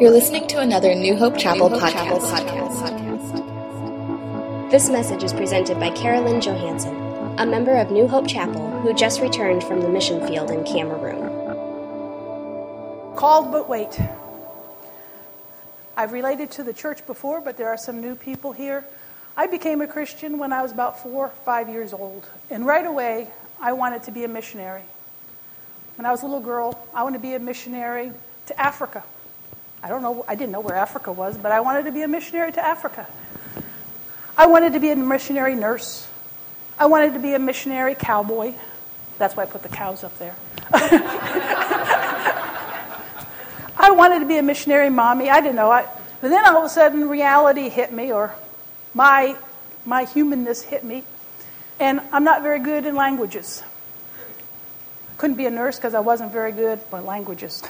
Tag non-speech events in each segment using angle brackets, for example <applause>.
You're listening to another New Hope Chapel, New Hope podcast. Chapel podcast. This message is presented by Carolyn Johanson, a member of New Hope Chapel who just returned from the mission field in Cameroon. Called but wait. I've related to the church before, but there are some new people here. I became a Christian when I was about four, five years old, and right away I wanted to be a missionary. When I was a little girl, I wanted to be a missionary to Africa. I don't know, I didn't know where Africa was, but I wanted to be a missionary to Africa. I wanted to be a missionary nurse. I wanted to be a missionary cowboy. That's why I put the cows up there. <laughs> I wanted to be a missionary mommy. I didn't know. I, but then all of a sudden, reality hit me, or my, my humanness hit me. And I'm not very good in languages. Couldn't be a nurse because I wasn't very good with languages.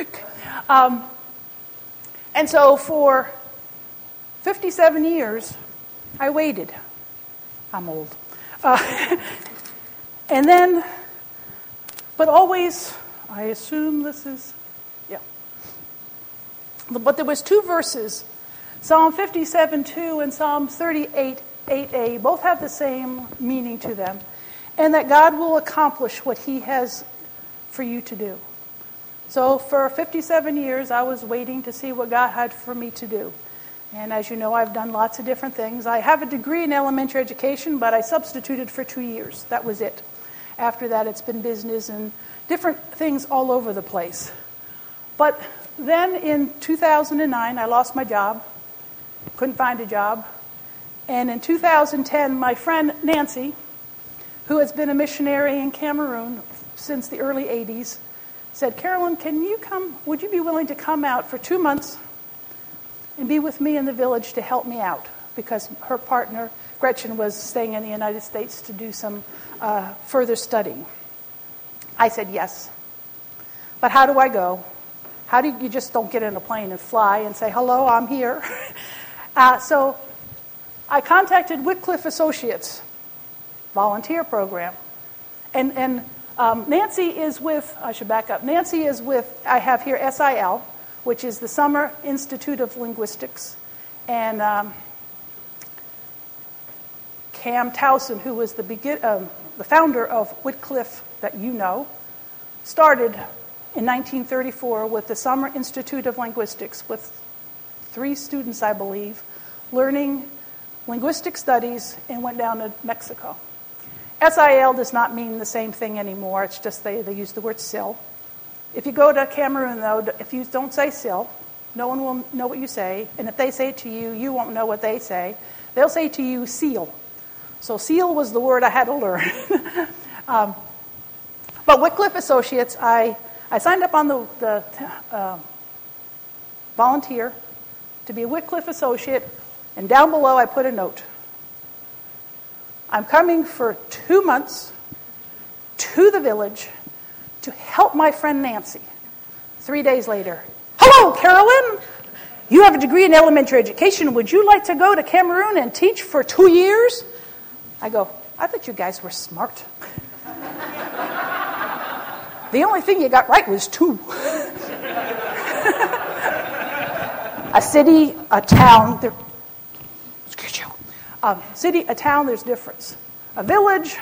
<laughs> um, and so for 57 years, I waited. I'm old. Uh, <laughs> and then, but always, I assume this is, yeah. But there was two verses, Psalm 57, 2 and Psalm 38, 8a, both have the same meaning to them. And that God will accomplish what he has for you to do. So for 57 years, I was waiting to see what God had for me to do. And as you know, I've done lots of different things. I have a degree in elementary education, but I substituted for two years. That was it. After that, it's been business and different things all over the place. But then in 2009, I lost my job, couldn't find a job. And in 2010, my friend Nancy, who has been a missionary in Cameroon since the early 80s, said, Carolyn, can you come? Would you be willing to come out for two months and be with me in the village to help me out? Because her partner, Gretchen, was staying in the United States to do some uh, further studying. I said yes. But how do I go? How do you, you just don't get in a plane and fly and say, hello, I'm here? <laughs> uh, so I contacted Wycliffe Associates, volunteer program. And, and um, Nancy is with, I should back up. Nancy is with, I have here SIL, which is the Summer Institute of Linguistics. And um, Cam Townsend, who was the, begin, um, the founder of Wycliffe, that you know, started in 1934 with the Summer Institute of Linguistics with three students, I believe, learning linguistic studies and went down to Mexico. SIL does not mean the same thing anymore. It's just they, they use the word SIL. If you go to Cameroon, though, if you don't say SIL, no one will know what you say. And if they say it to you, you won't know what they say. They'll say to you, seal. So seal was the word I had to learn. <laughs> um, but Wycliffe Associates, I, I signed up on the, the uh, volunteer to be a Wycliffe Associate, and down below I put a note. I'm coming for two months to the village to help my friend Nancy. Three days later, hello, Carolyn. You have a degree in elementary education. Would you like to go to Cameroon and teach for two years? I go, I thought you guys were smart. <laughs> the only thing you got right was two. <laughs> a city, a town, a city, a town, there's difference. A village,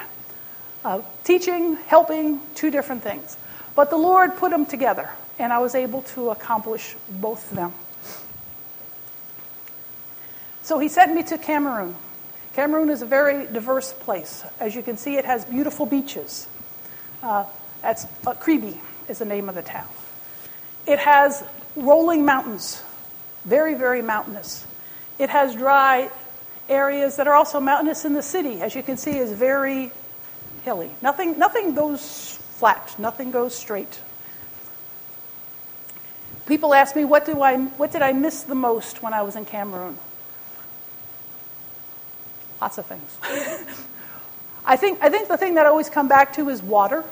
uh, teaching, helping, two different things. But the Lord put them together, and I was able to accomplish both of them. So he sent me to Cameroon. Cameroon is a very diverse place. As you can see, it has beautiful beaches. Uh, that's uh, Kribi is the name of the town. It has rolling mountains, very, very mountainous. It has dry areas that are also mountainous in the city, as you can see, is very hilly. Nothing, nothing goes flat, nothing goes straight. People ask me, what, do I, what did I miss the most when I was in Cameroon? Lots of things. <laughs> I, think, I think the thing that I always come back to is water.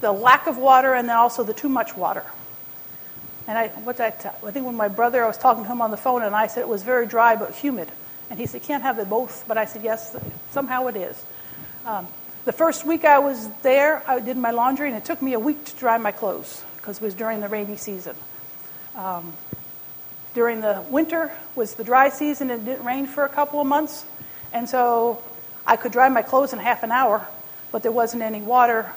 The lack of water and then also the too much water. And I, what I? I think when my brother, I was talking to him on the phone, and I said it was very dry but humid. And he said, can't have it both. But I said, yes, somehow it is. Um, the first week I was there, I did my laundry, and it took me a week to dry my clothes because it was during the rainy season. Um, during the winter was the dry season and it didn't rain for a couple of months. And so I could dry my clothes in half an hour, but there wasn't any water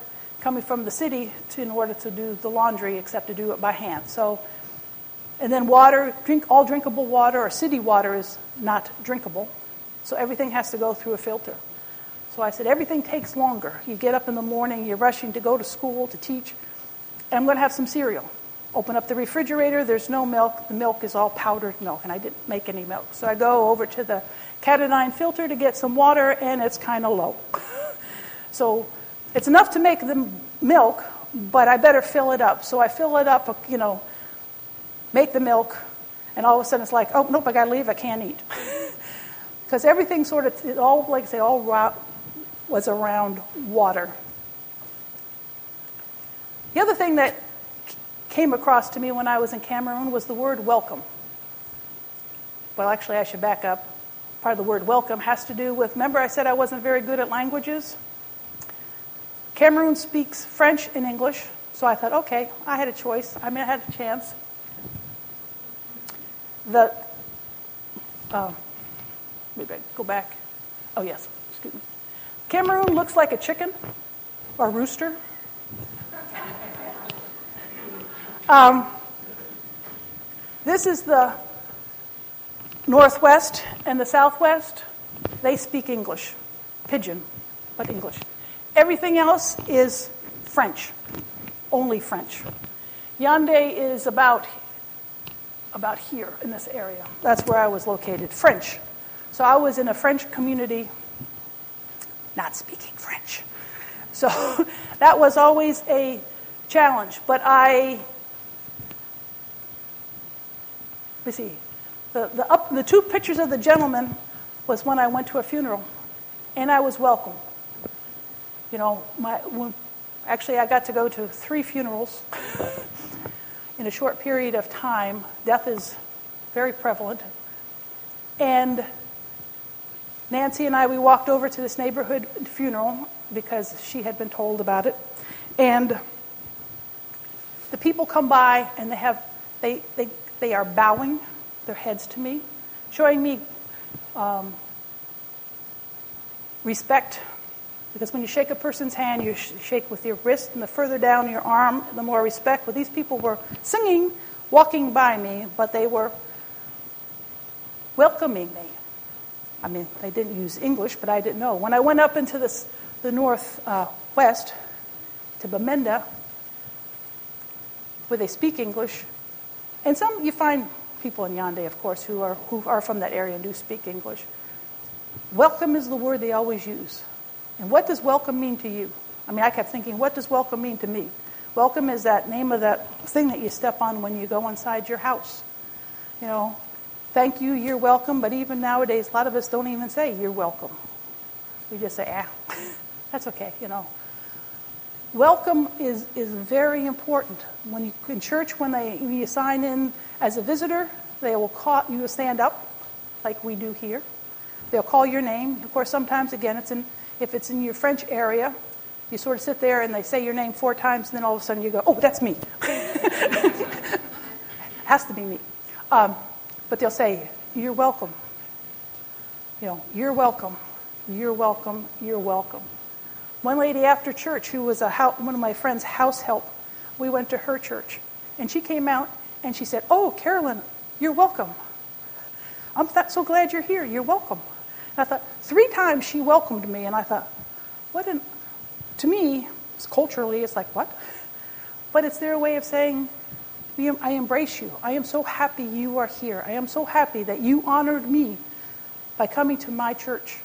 coming from the city to, in order to do the laundry except to do it by hand. So, and then water, drink all drinkable water or city water is not drinkable. So everything has to go through a filter. So I said, everything takes longer. You get up in the morning, you're rushing to go to school to teach, and I'm going to have some cereal. Open up the refrigerator, there's no milk. The milk is all powdered milk, and I didn't make any milk. So I go over to the Katadyn filter to get some water, and it's kind of low. <laughs> so it's enough to make the milk, but I better fill it up. So I fill it up, you know, make the milk, and all of a sudden it's like, oh, nope, I got to leave, I can't eat. <laughs> Because everything sort of, it all, like I say, all was around water. The other thing that came across to me when I was in Cameroon was the word welcome. Well, actually, I should back up. Part of the word welcome has to do with, remember, I said I wasn't very good at languages? Cameroon speaks French and English, so I thought, okay, I had a choice. I mean, I had a chance. The, uh, maybe I go back. Oh, yes, excuse me. Cameroon looks like a chicken or rooster. Um, this is the Northwest and the Southwest. They speak English, pidgin, but English. Everything else is French, only French. Yaoundé is about, about here in this area. That's where I was located, French. So I was in a French community not speaking French. <laughs> So that was always a challenge. But I, let see, the, the, up, the two pictures of the gentleman was when I went to a funeral, and I was welcome. You know, my, when, actually, I got to go to three funerals <laughs> in a short period of time. Death is very prevalent. And Nancy and I, we walked over to this neighborhood funeral because she had been told about it. And the people come by and they have, they, they, they are bowing their heads to me, showing me um, respect. Because when you shake a person's hand, you shake with your wrist, and the further down your arm, the more respect. But these people were singing, walking by me, but they were welcoming me. I mean, they didn't use English, but I didn't know. When I went up into this, the north uh, to Bamenda, where they speak English, and some you find people in Yaoundé, of course, who are who are from that area and do speak English. Welcome is the word they always use. And what does welcome mean to you? I mean, I kept thinking, what does welcome mean to me? Welcome is that name of that thing that you step on when you go inside your house. You know, thank you, you're welcome, but even nowadays, a lot of us don't even say you're welcome. We just say, ah, <laughs> that's okay, you know. Welcome is, is very important. When you in church, when they when you sign in as a visitor, they will call you will stand up, like we do here. They'll call your name. Of course, sometimes again, it's in if it's in your French area, you sort of sit there and they say your name four times, and then all of a sudden you go, "Oh, that's me." <laughs> Has to be me. Um, but they'll say, You're welcome. You know, you're welcome. You're welcome. You're welcome. One lady after church, who was a house, one of my friend's house help, we went to her church. And she came out and she said, Oh, Carolyn, you're welcome. I'm so glad you're here. You're welcome. I thought, three times she welcomed me, and I thought, what an, to me, culturally, it's like, what? But it's their way of saying, I embrace you. I am so happy you are here. I am so happy that you honored me by coming to my church.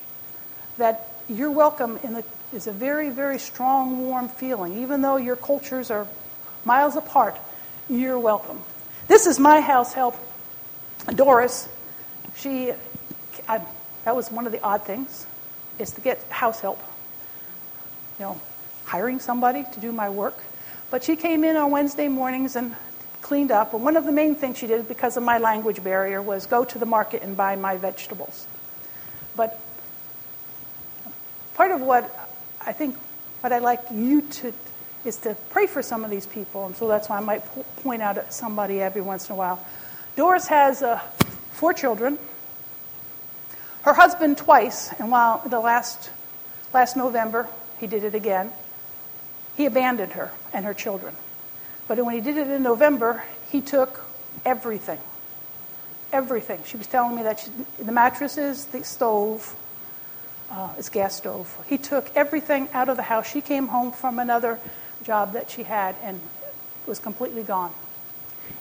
That your welcome the, is a very, very strong, warm feeling. Even though your cultures are miles apart, you're welcome. This is my house help, Doris. She, I, that was one of the odd things, is to get house help. You know, hiring somebody to do my work. But she came in on Wednesday mornings and cleaned up. And one of the main things she did, because of my language barrier, was go to the market and buy my vegetables. But part of what I think what I'd like you to is to pray for some of these people. And so that's why I might po- point out at somebody every once in a while. Doris has uh, four children. Her husband twice, and while the last, last November, he did it again, he abandoned her and her children. But when he did it in November, he took everything. Everything. She was telling me that she, the mattresses, the stove, uh, it's gas stove. He took everything out of the house. She came home from another job that she had and was completely gone.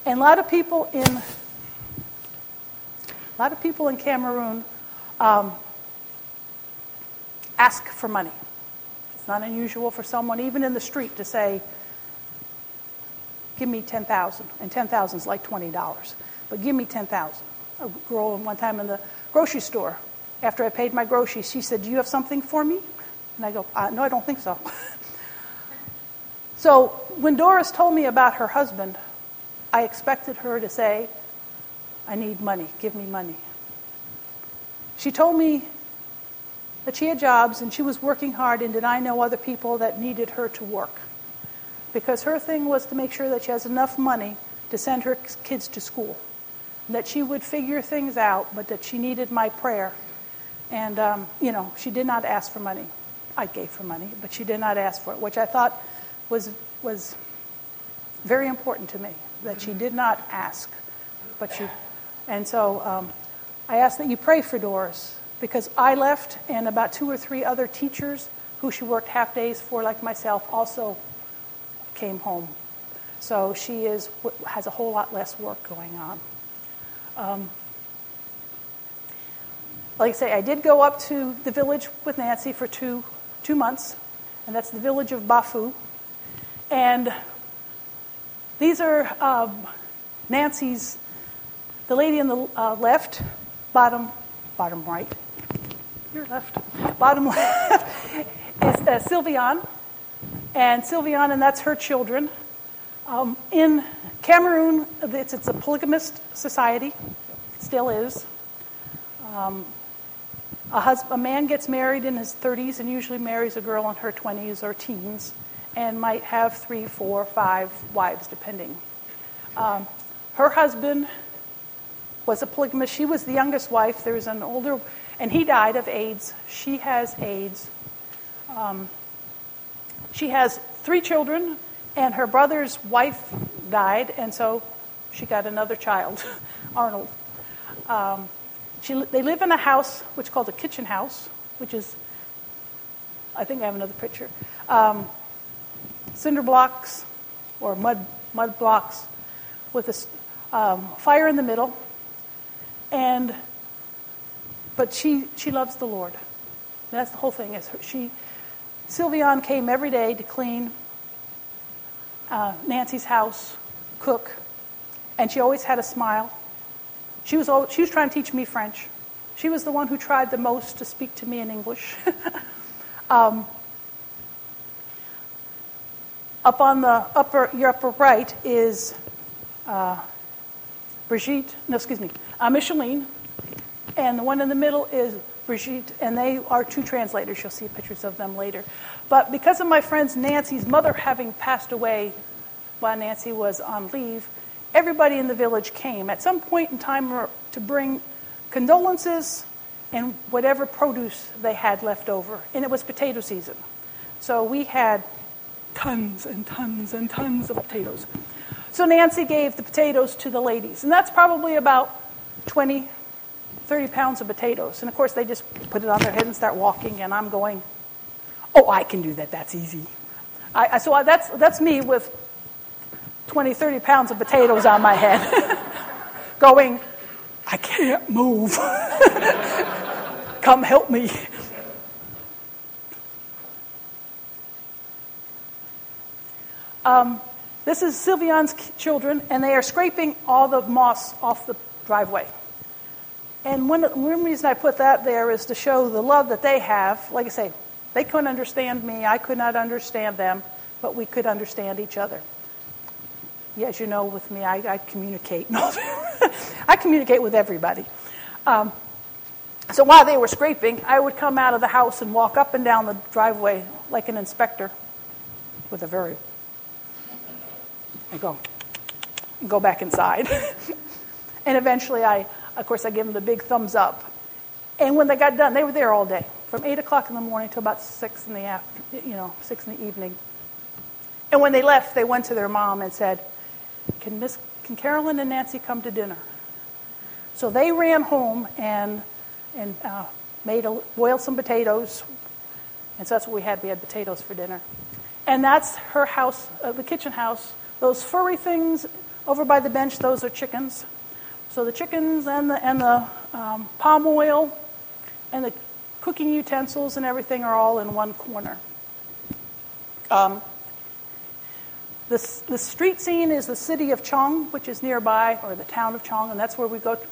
And a lot of people in a lot of people in Cameroon um, ask for money. It's not unusual for someone, even in the street, to say, "Give me ten thousand, and ten thousand is like twenty dollars, but give me ten thousand. A girl one time in the grocery store, after I paid my groceries, she said, "Do you have something for me?" And I go, uh, "No, I don't think so." <laughs> so when Doris told me about her husband, I expected her to say, "I need money. Give me money." She told me that she had jobs and she was working hard, and did I know other people that needed her to work? Because her thing was to make sure that she has enough money to send her kids to school, that she would figure things out, but that she needed my prayer. And, um, you know, she did not ask for money. I gave her money, but she did not ask for it, which I thought was, was very important to me, that she did not ask. But she, and so um, I ask that you pray for Doris because I left, and about two or three other teachers who she worked half days for, like myself, also came home. So she is has a whole lot less work going on. Um, like I say, I did go up to the village with Nancy for two two months, and that's the village of Bafu. And these are um, Nancy's, the lady on the uh, left, bottom, bottom right, your left, bottom <laughs> left is uh, Sylviane, and Sylviane, and that's her children. Um, in Cameroon, it's, it's, a polygamist society, still is. Um, a, hus- a man gets married in his 30s and usually marries a girl in her 20s or teens and might have three, four, five wives, depending. Um, her husband was a polygamist. She was the youngest wife. There was an older, and he died of AIDS. She has AIDS. Um, she has three children, and her brother's wife died, and so she got another child, <laughs> Arnold. Um, she, they live in a house which is called a kitchen house, which is, I think I have another picture, um, cinder blocks or mud, mud blocks with a um, fire in the middle. And, but she, she loves the Lord. That's the whole thing. Is her, she, Sylviane came every day to clean uh, Nancy's house, cook, and she always had a smile. She was, always, she was trying to teach me French. She was the one who tried the most to speak to me in English. <laughs> um, up on the upper, your upper right is uh, Brigitte, no, excuse me, uh, Micheline, and the one in the middle is Brigitte, and they are two translators. You'll see pictures of them later. But because of my friend's Nancy's mother having passed away while Nancy was on leave, everybody in the village came at some point in time to bring condolences and whatever produce they had left over. And it was potato season. So we had tons and tons and tons of potatoes. So Nancy gave the potatoes to the ladies. And that's probably about 20, 30 pounds of potatoes. And of course, they just put it on their head and start walking. And I'm going, oh, I can do that. That's easy. I, I, so I, that's, that's me with 20, 30 pounds of potatoes on my head, <laughs> going, I can't move. <laughs> Come help me. Um, this is Sylviane's children, and they are scraping all the moss off the driveway. And one, one reason I put that there is to show the love that they have. Like I say, they couldn't understand me, I could not understand them, but we could understand each other. Yeah, as you know, with me, I, I communicate. <laughs> I communicate with everybody. Um, so while they were scraping, I would come out of the house and walk up and down the driveway like an inspector with a very and go, go back inside. <laughs> and eventually, I, of course, I give them the big thumbs up. And when they got done, they were there all day, from 8 o'clock in the morning till about 6 in the after, you know, 6 in the evening. And when they left, they went to their mom and said, can, Miss, can Carolyn and Nancy come to dinner? So they ran home and, and uh, made a, boiled some potatoes. And so that's what we had. We had potatoes for dinner. And that's her house, uh, the kitchen house. Those furry things over by the bench, those are chickens. So the chickens and the, and the um, palm oil and the cooking utensils and everything are all in one corner. Um, the, the street scene is the city of Chong, which is nearby, or the town of Chong, and that's where we go to,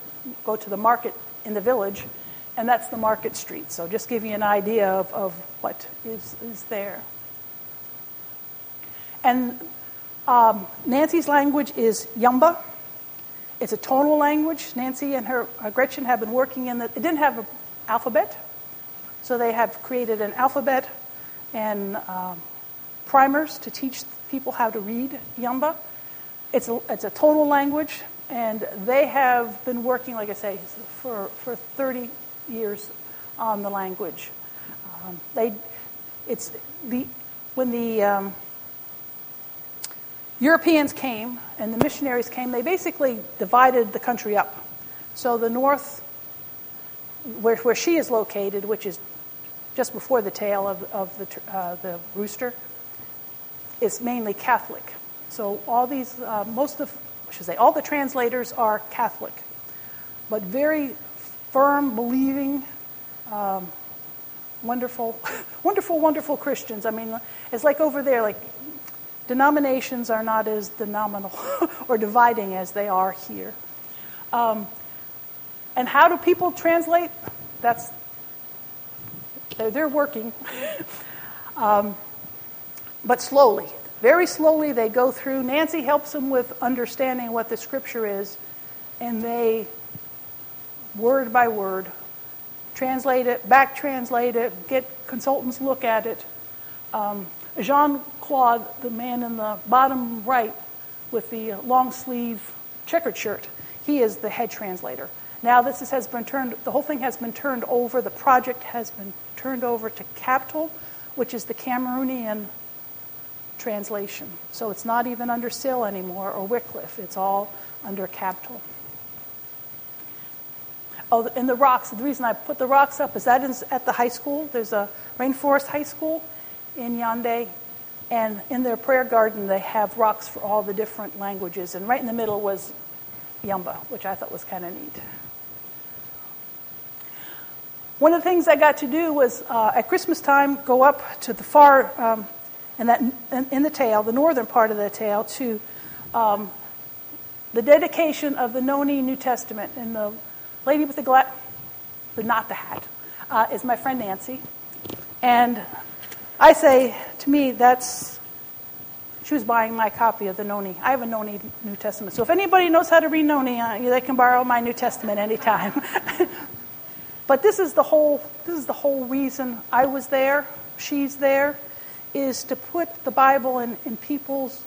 go to the market in the village, and that's the market street. So just give you an idea of, of what is, is there. And um, Nancy's language is Yamba. It's a tonal language. Nancy and her uh, Gretchen have been working in the. It didn't have an alphabet, so they have created an alphabet and um, primers to teach people how to read Yamba. It's a, it's a tonal language, and they have been working, like I say, for, for 30 years on the language. Um, they, it's the, when the um, Europeans came and the missionaries came, they basically divided the country up. So the north, where, where she is located, which is just before the tail of, of the, uh, the rooster, is mainly Catholic. So all these, uh, most of, I should say, all the translators are Catholic, but very firm, believing, um, wonderful, <laughs> wonderful, wonderful Christians. I mean, it's like over there, like denominations are not as denominal <laughs> or dividing as they are here. Um, and how do people translate? That's they're, working, <laughs> um, but slowly, very slowly. They go through. Nancy helps them with understanding what the scripture is, and they, word by word, translate it, back translate it, get consultants look at it. Um, Jean Claude, the man in the bottom right with the long sleeve checkered shirt, he is the head translator. Now this has been turned, the whole thing has been turned over, the project has been turned over to CABTAL, which is the Cameroonian translation. So it's not even under SIL anymore or Wycliffe, it's all under CABTAL. Oh, and the rocks, the reason I put the rocks up is that is at the high school. There's a Rainforest High School in Yaoundé, and in their prayer garden, they have rocks for all the different languages. And right in the middle was Yamba, which I thought was kind of neat. One of the things I got to do was uh, at Christmas time go up to the far, um, in, that, in, in, the tail, the northern part of the tail, to um, the dedication of the Noni New Testament. And the lady with the glass, but not the hat, uh, is my friend Nancy. And I say, to me, that's, she was buying my copy of the Noni. I have a Noni New Testament. So if anybody knows how to read Noni, uh, they can borrow my New Testament anytime. <laughs> but this is the whole, this is the whole reason I was there, she's there, is to put the Bible in, in people's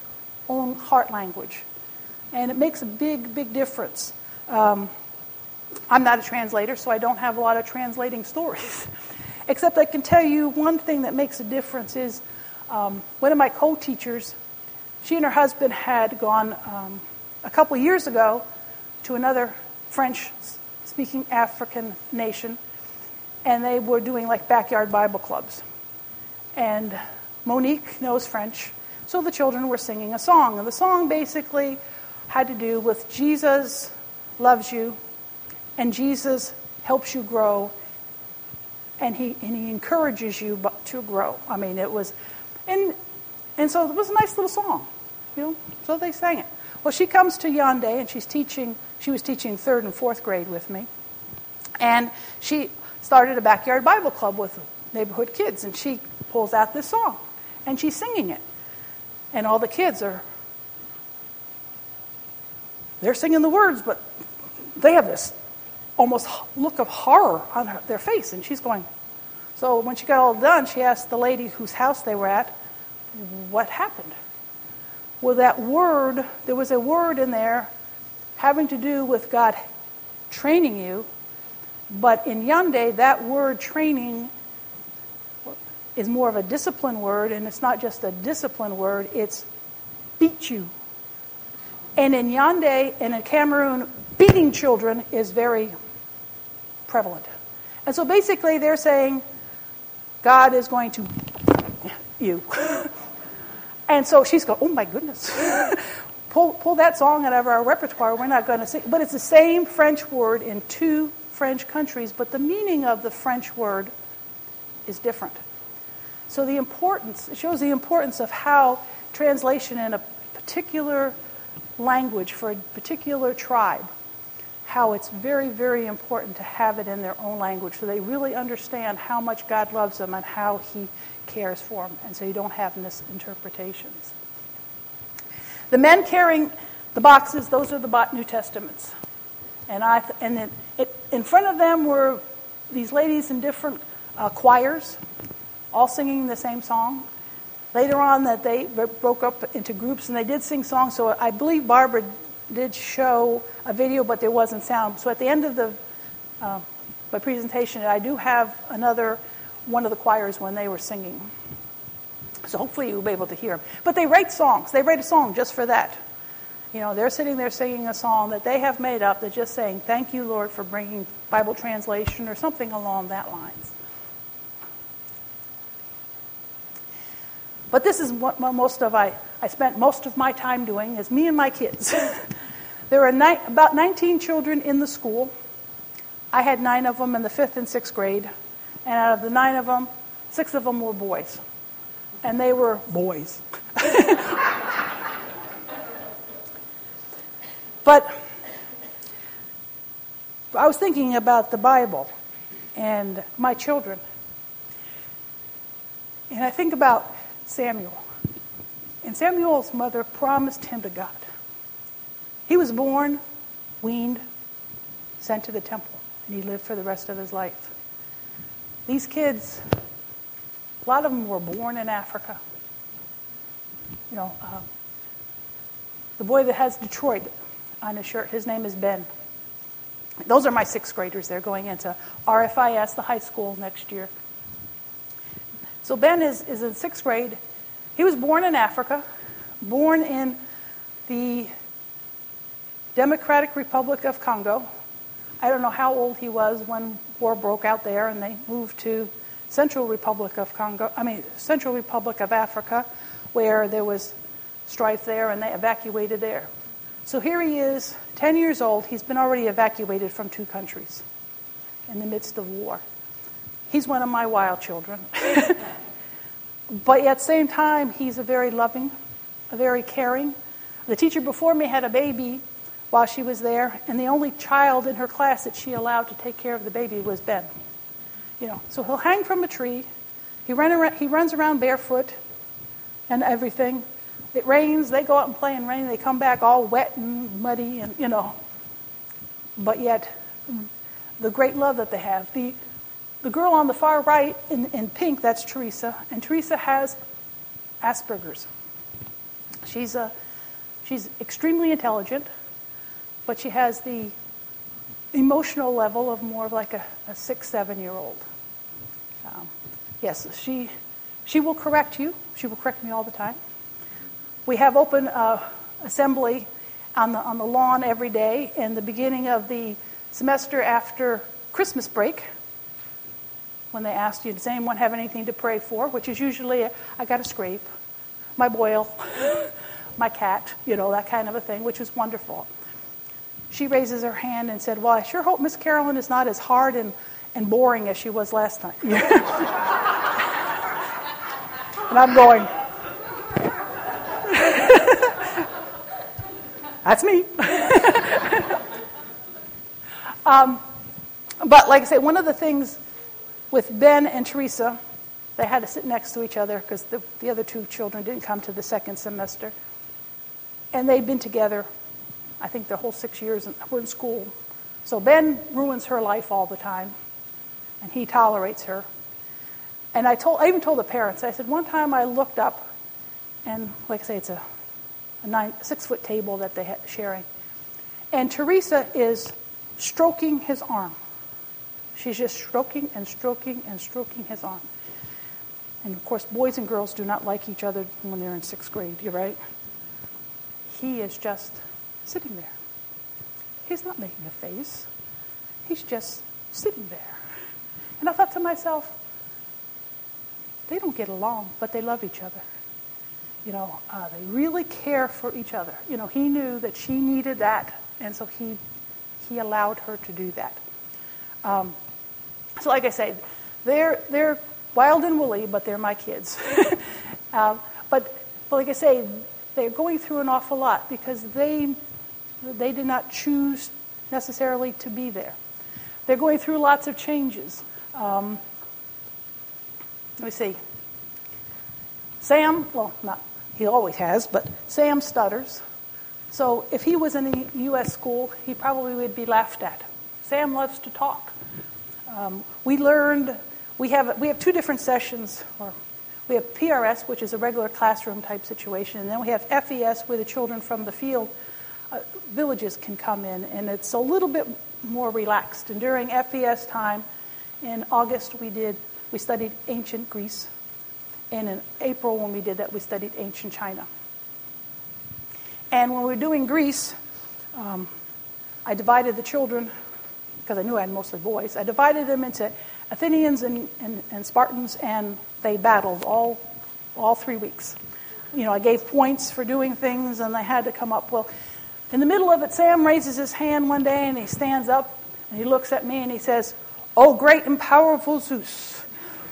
own heart language. And it makes a big, big difference. Um, I'm not a translator, so I don't have a lot of translating stories. <laughs> Except I can tell you one thing that makes a difference is um, one of my co teachers, she and her husband had gone um, a couple years ago to another French speaking African nation, and they were doing like backyard Bible clubs. And Monique knows French, so the children were singing a song. And the song basically had to do with Jesus loves you, and Jesus helps you grow, and he, and he encourages you to grow. I mean, it was, and, and so it was a nice little song, you know, so they sang it. Well, she comes to Yaoundé and she's teaching, she was teaching third and fourth grade with me. And she started a backyard Bible club with neighborhood kids, and she pulls out this song and she's singing it. And all the kids are, they're singing the words, but they have this almost look of horror on her, their face. And she's going, so when she got all done, she asked the lady whose house they were at, what happened? Well, that word, there was a word in there having to do with God training you, but in Yaoundé, that word training is more of a discipline word, and it's not just a discipline word, it's beat you. And in Yaoundé and in Cameroon, beating children is very prevalent. And so basically, they're saying God is going to <laughs> you. <laughs> and so she's going, oh my goodness. <laughs> pull, pull that song out of our repertoire. We're not going to sing. But it's the same French word in two French countries, but the meaning of the French word is different. So the importance, it shows the importance of how translation in a particular language for a particular tribe, how it's very, very important to have it in their own language so they really understand how much God loves them and how He cares for them, and so you don't have misinterpretations. The men carrying the boxes, those are the New Testaments. And, I, and then it, in front of them were these ladies in different uh, choirs all singing the same song. Later on, that they broke up into groups and they did sing songs. So I believe Barbara did show a video, but there wasn't sound. So at the end of the uh, my presentation, I do have another one of the choirs when they were singing. So hopefully you'll be able to hear them. But they write songs. They write a song just for that. You know, they're sitting there singing a song that they have made up. They're just saying, "Thank you, Lord, for bringing Bible translation" or something along that lines. But this is what most of I, I spent most of my time doing is me and my kids. <laughs> there are ni- about 19 children in the school. I had nine of them in the fifth and sixth grade. And out of the nine of them, six of them were boys. And they were boys. <laughs> but I was thinking about the Bible and my children. And I think about Samuel. And Samuel's mother promised him to God. He was born, weaned, sent to the temple, and he lived for the rest of his life. These kids, a lot of them were born in Africa. You know, uh, the boy that has Detroit on his shirt, his name is Ben. Those are my sixth graders. They're going into RFIS, the high school, next year. So Ben is, is in sixth grade. He was born in Africa, born in the Democratic Republic of Congo. I don't know how old he was when war broke out there and they moved to Central Republic of Congo, I mean Central Republic of Africa, where there was strife there and they evacuated there. So here he is, 10 years old. He's been already evacuated from two countries in the midst of war. He's one of my wild children. <laughs> but at the same time, he's a very loving, a very caring. The teacher before me had a baby while she was there, and the only child in her class that she allowed to take care of the baby was Ben. You know, so he'll hang from a tree. He, run around, he runs around barefoot and everything. It rains, they go out and play in rain, they come back all wet and muddy, and you know. But yet, the great love that they have. The, the girl on the far right in, in pink, that's Teresa, and Teresa has Asperger's. She's, a, she's extremely intelligent, but she has the emotional level of more of like a, a six, seven year old. Um, yes, she, she will correct you. She will correct me all the time. We have open uh, assembly on the, on the lawn every day in the beginning of the semester after Christmas break when they asked you, does anyone have anything to pray for? Which is usually, I got a scrape, my boil, <laughs> my cat, you know, that kind of a thing, which was wonderful. She raises her hand and said, Well, I sure hope Miss Carolyn is not as hard and, and boring as she was last time. <laughs> and I'm going, <laughs> That's me. um, but like I say, one of the things with Ben and Teresa, they had to sit next to each other because the, the other two children didn't come to the second semester. And they'd been together, I think, their whole six years in, in school. So Ben ruins her life all the time, and he tolerates her. And I told, I even told the parents, I said, one time I looked up, and like I say, it's a a nine, six foot table that they're sharing. And Teresa is stroking his arm. She's just stroking and stroking and stroking his arm. And of course, boys and girls do not like each other when they're in sixth grade, you're right? He is just sitting there. He's not making a face, he's just sitting there. And I thought to myself, they don't get along, but they love each other. You know, uh, they really care for each other. You know, he knew that she needed that, and so he, he allowed her to do that. Um, so, like I say, they're, they're wild and woolly, but they're my kids. <laughs> um, but, but like I say, they're going through an awful lot because they, they did not choose necessarily to be there. They're going through lots of changes. Um, let me see. Sam, well, not he always has, but Sam stutters. So if he was in a U.S. school, he probably would be laughed at. Sam loves to talk. Um, we learned we have we have two different sessions, or we have PRS, which is a regular classroom type situation, and then we have FES, where the children from the field uh, villages can come in, and it's a little bit more relaxed. And during FES time, in August, we did we studied ancient Greece. And in April, when we did that, we studied ancient China. And when we were doing Greece, um, I divided the children, because I knew I had mostly boys, I divided them into Athenians and, and, and Spartans, and they battled all, all three weeks. You know, I gave points for doing things, and they had to come up. Well, in the middle of it, Sam raises his hand one day, and he stands up, and he looks at me, and he says, Oh, great and powerful Zeus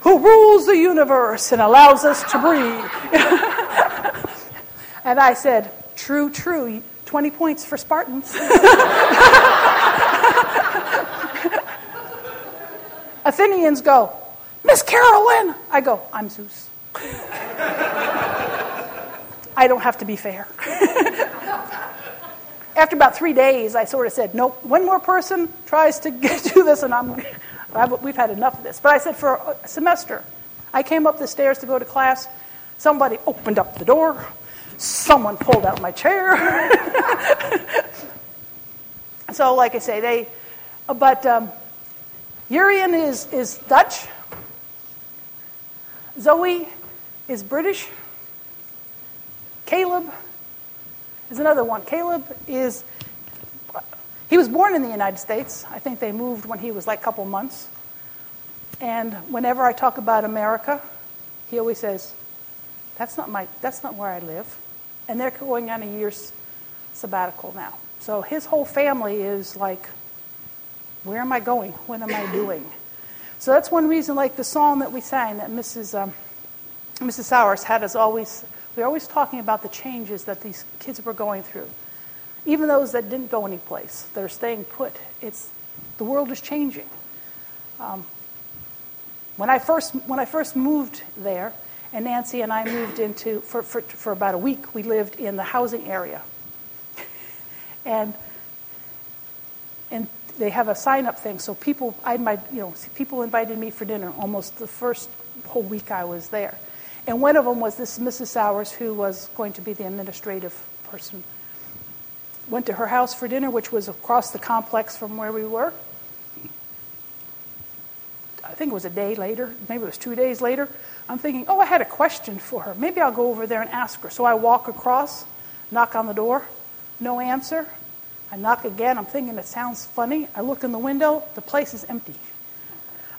who rules the universe and allows us to breathe. <laughs> and I said, True, true. 20 points for Spartans. <laughs> <laughs> Athenians go, Miss Carolyn. I go, I'm Zeus. I don't have to be fair. <laughs> After about three days, I sort of said, Nope, one more person tries to <laughs> do this, and I'm we've had enough of this. But I said, for a semester, I came up the stairs to go to class. Somebody opened up the door. Someone pulled out my chair. so, like I say, they, but um, Urian is, is Dutch. Zoe is British. Caleb is another one. Caleb is he was born in the United States. I think they moved when he was like a couple months. And whenever I talk about America, he always says, that's not, my, that's not where I live. And they're going on a year's sabbatical now. So his whole family is like, where am I going? What am I doing? So that's one reason, like the song that we sang, that Mrs. Um, Mrs. Sowers had us always, we are always talking about the changes that these kids were going through even those that didn't go anyplace, they're staying put. It's, the world is changing. Um, when, I first, when I first moved there, and Nancy and I moved into, for, for, for about a week, we lived in the housing area. <laughs> and, and they have a sign up thing, so people, I might, you know, people invited me for dinner almost the first whole week I was there. And one of them was this Mrs. Sowers, who was going to be the administrative person went to her house for dinner, which was across the complex from where we were. I think it was a day later, maybe it was two days later. I'm thinking, oh, I had a question for her. Maybe I'll go over there and ask her. So I walk across, knock on the door, no answer. I knock again. I'm thinking it sounds funny. I look in the window, the place is empty.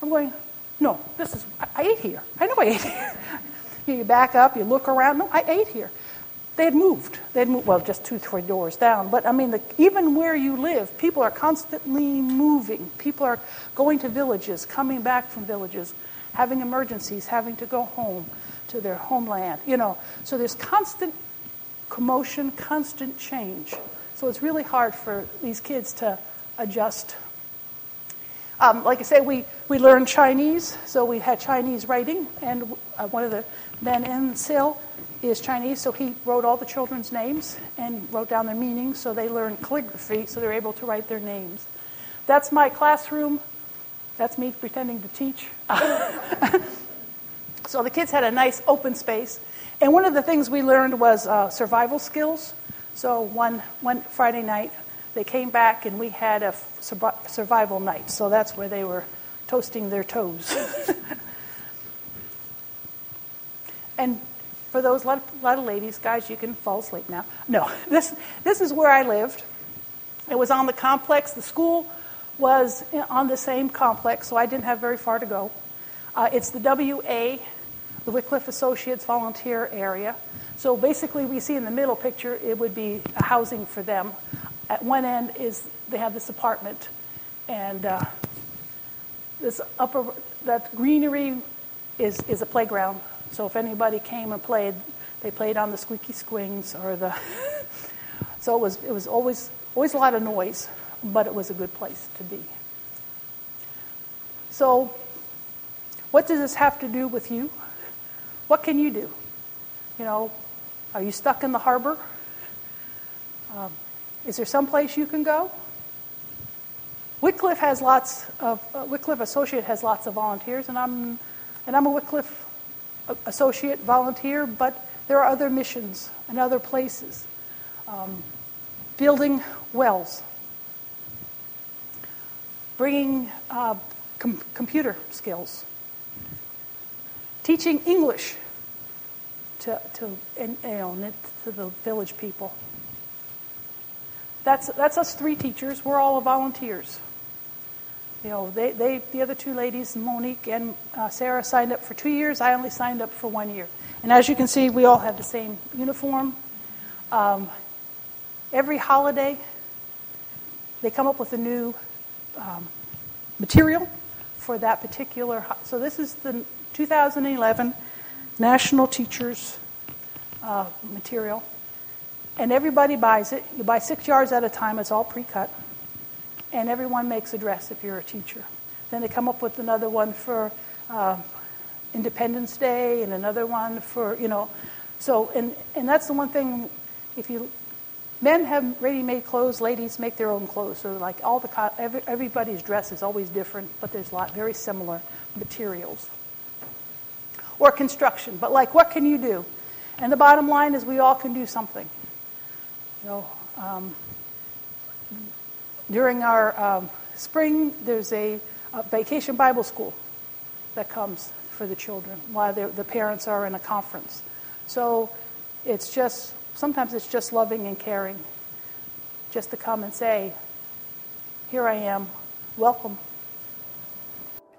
I'm going, no, this is, I, I ate here. I know I <laughs> ate here. you back up, you look around. No, I ate here. They had moved. They had moved, well, just two, three doors down. But I mean, the, even where you live, people are constantly moving. People are going to villages, coming back from villages, having emergencies, having to go home to their homeland. You know, so there's constant commotion, constant change. So it's really hard for these kids to adjust. Um, like I say, we, we learned Chinese, so we had Chinese writing, and uh, one of the men in SIL is Chinese, so he wrote all the children's names and wrote down their meanings so they learned calligraphy so they're able to write their names. That's my classroom. That's me pretending to teach. <laughs> so the kids had a nice open space. And one of the things we learned was uh, survival skills. So one, one Friday night, they came back and we had a survival night. So that's where they were toasting their toes. <laughs> and for those lot, lot of ladies, guys, you can fall asleep now. No, <laughs> this, this is where I lived. It was on the complex. The school was on the same complex, so I didn't have very far to go. Uh, it's the WA, the Wycliffe Associates volunteer area. So basically, we see in the middle picture, it would be housing for them. At one end is they have this apartment, and uh, this upper that greenery is is a playground. So if anybody came and played, they played on the squeaky squings or the. <laughs> so it was it was always always a lot of noise, but it was a good place to be. So, what does this have to do with you? What can you do? You know, are you stuck in the harbor? Um, is there some place you can go? Wycliffe has lots of uh, Wycliffe Associate has lots of volunteers, and I'm and I'm a Wycliffe Associate volunteer, but there are other missions and other places. Um, building wells, bringing uh, com- computer skills, teaching English to, to, and, you know, to the village people. That's, that's us three teachers. We're all volunteers. You know, they, they, the other two ladies, Monique and uh, Sarah, signed up for two years. I only signed up for one year. And as you can see, we all have the same uniform. Um, every holiday, they come up with a new um, material for that particular. So this is the 2011 National Teachers uh, material, and everybody buys it. You buy six yards at a time. It's all pre-cut, and everyone makes a dress if you're a teacher. Then they come up with another one for uh, Independence Day, and another one for you know. So and and that's the one thing. If you men have ready-made clothes, ladies make their own clothes. So like all the every, everybody's dress is always different, but there's a lot very similar materials or construction. But like, what can you do? And the bottom line is, we all can do something. You know, um, during our um, spring, there's a, a, vacation Bible school that comes for the children while the parents are in a conference. So it's just sometimes it's just loving and caring, just to come and say, "Here I am, welcome."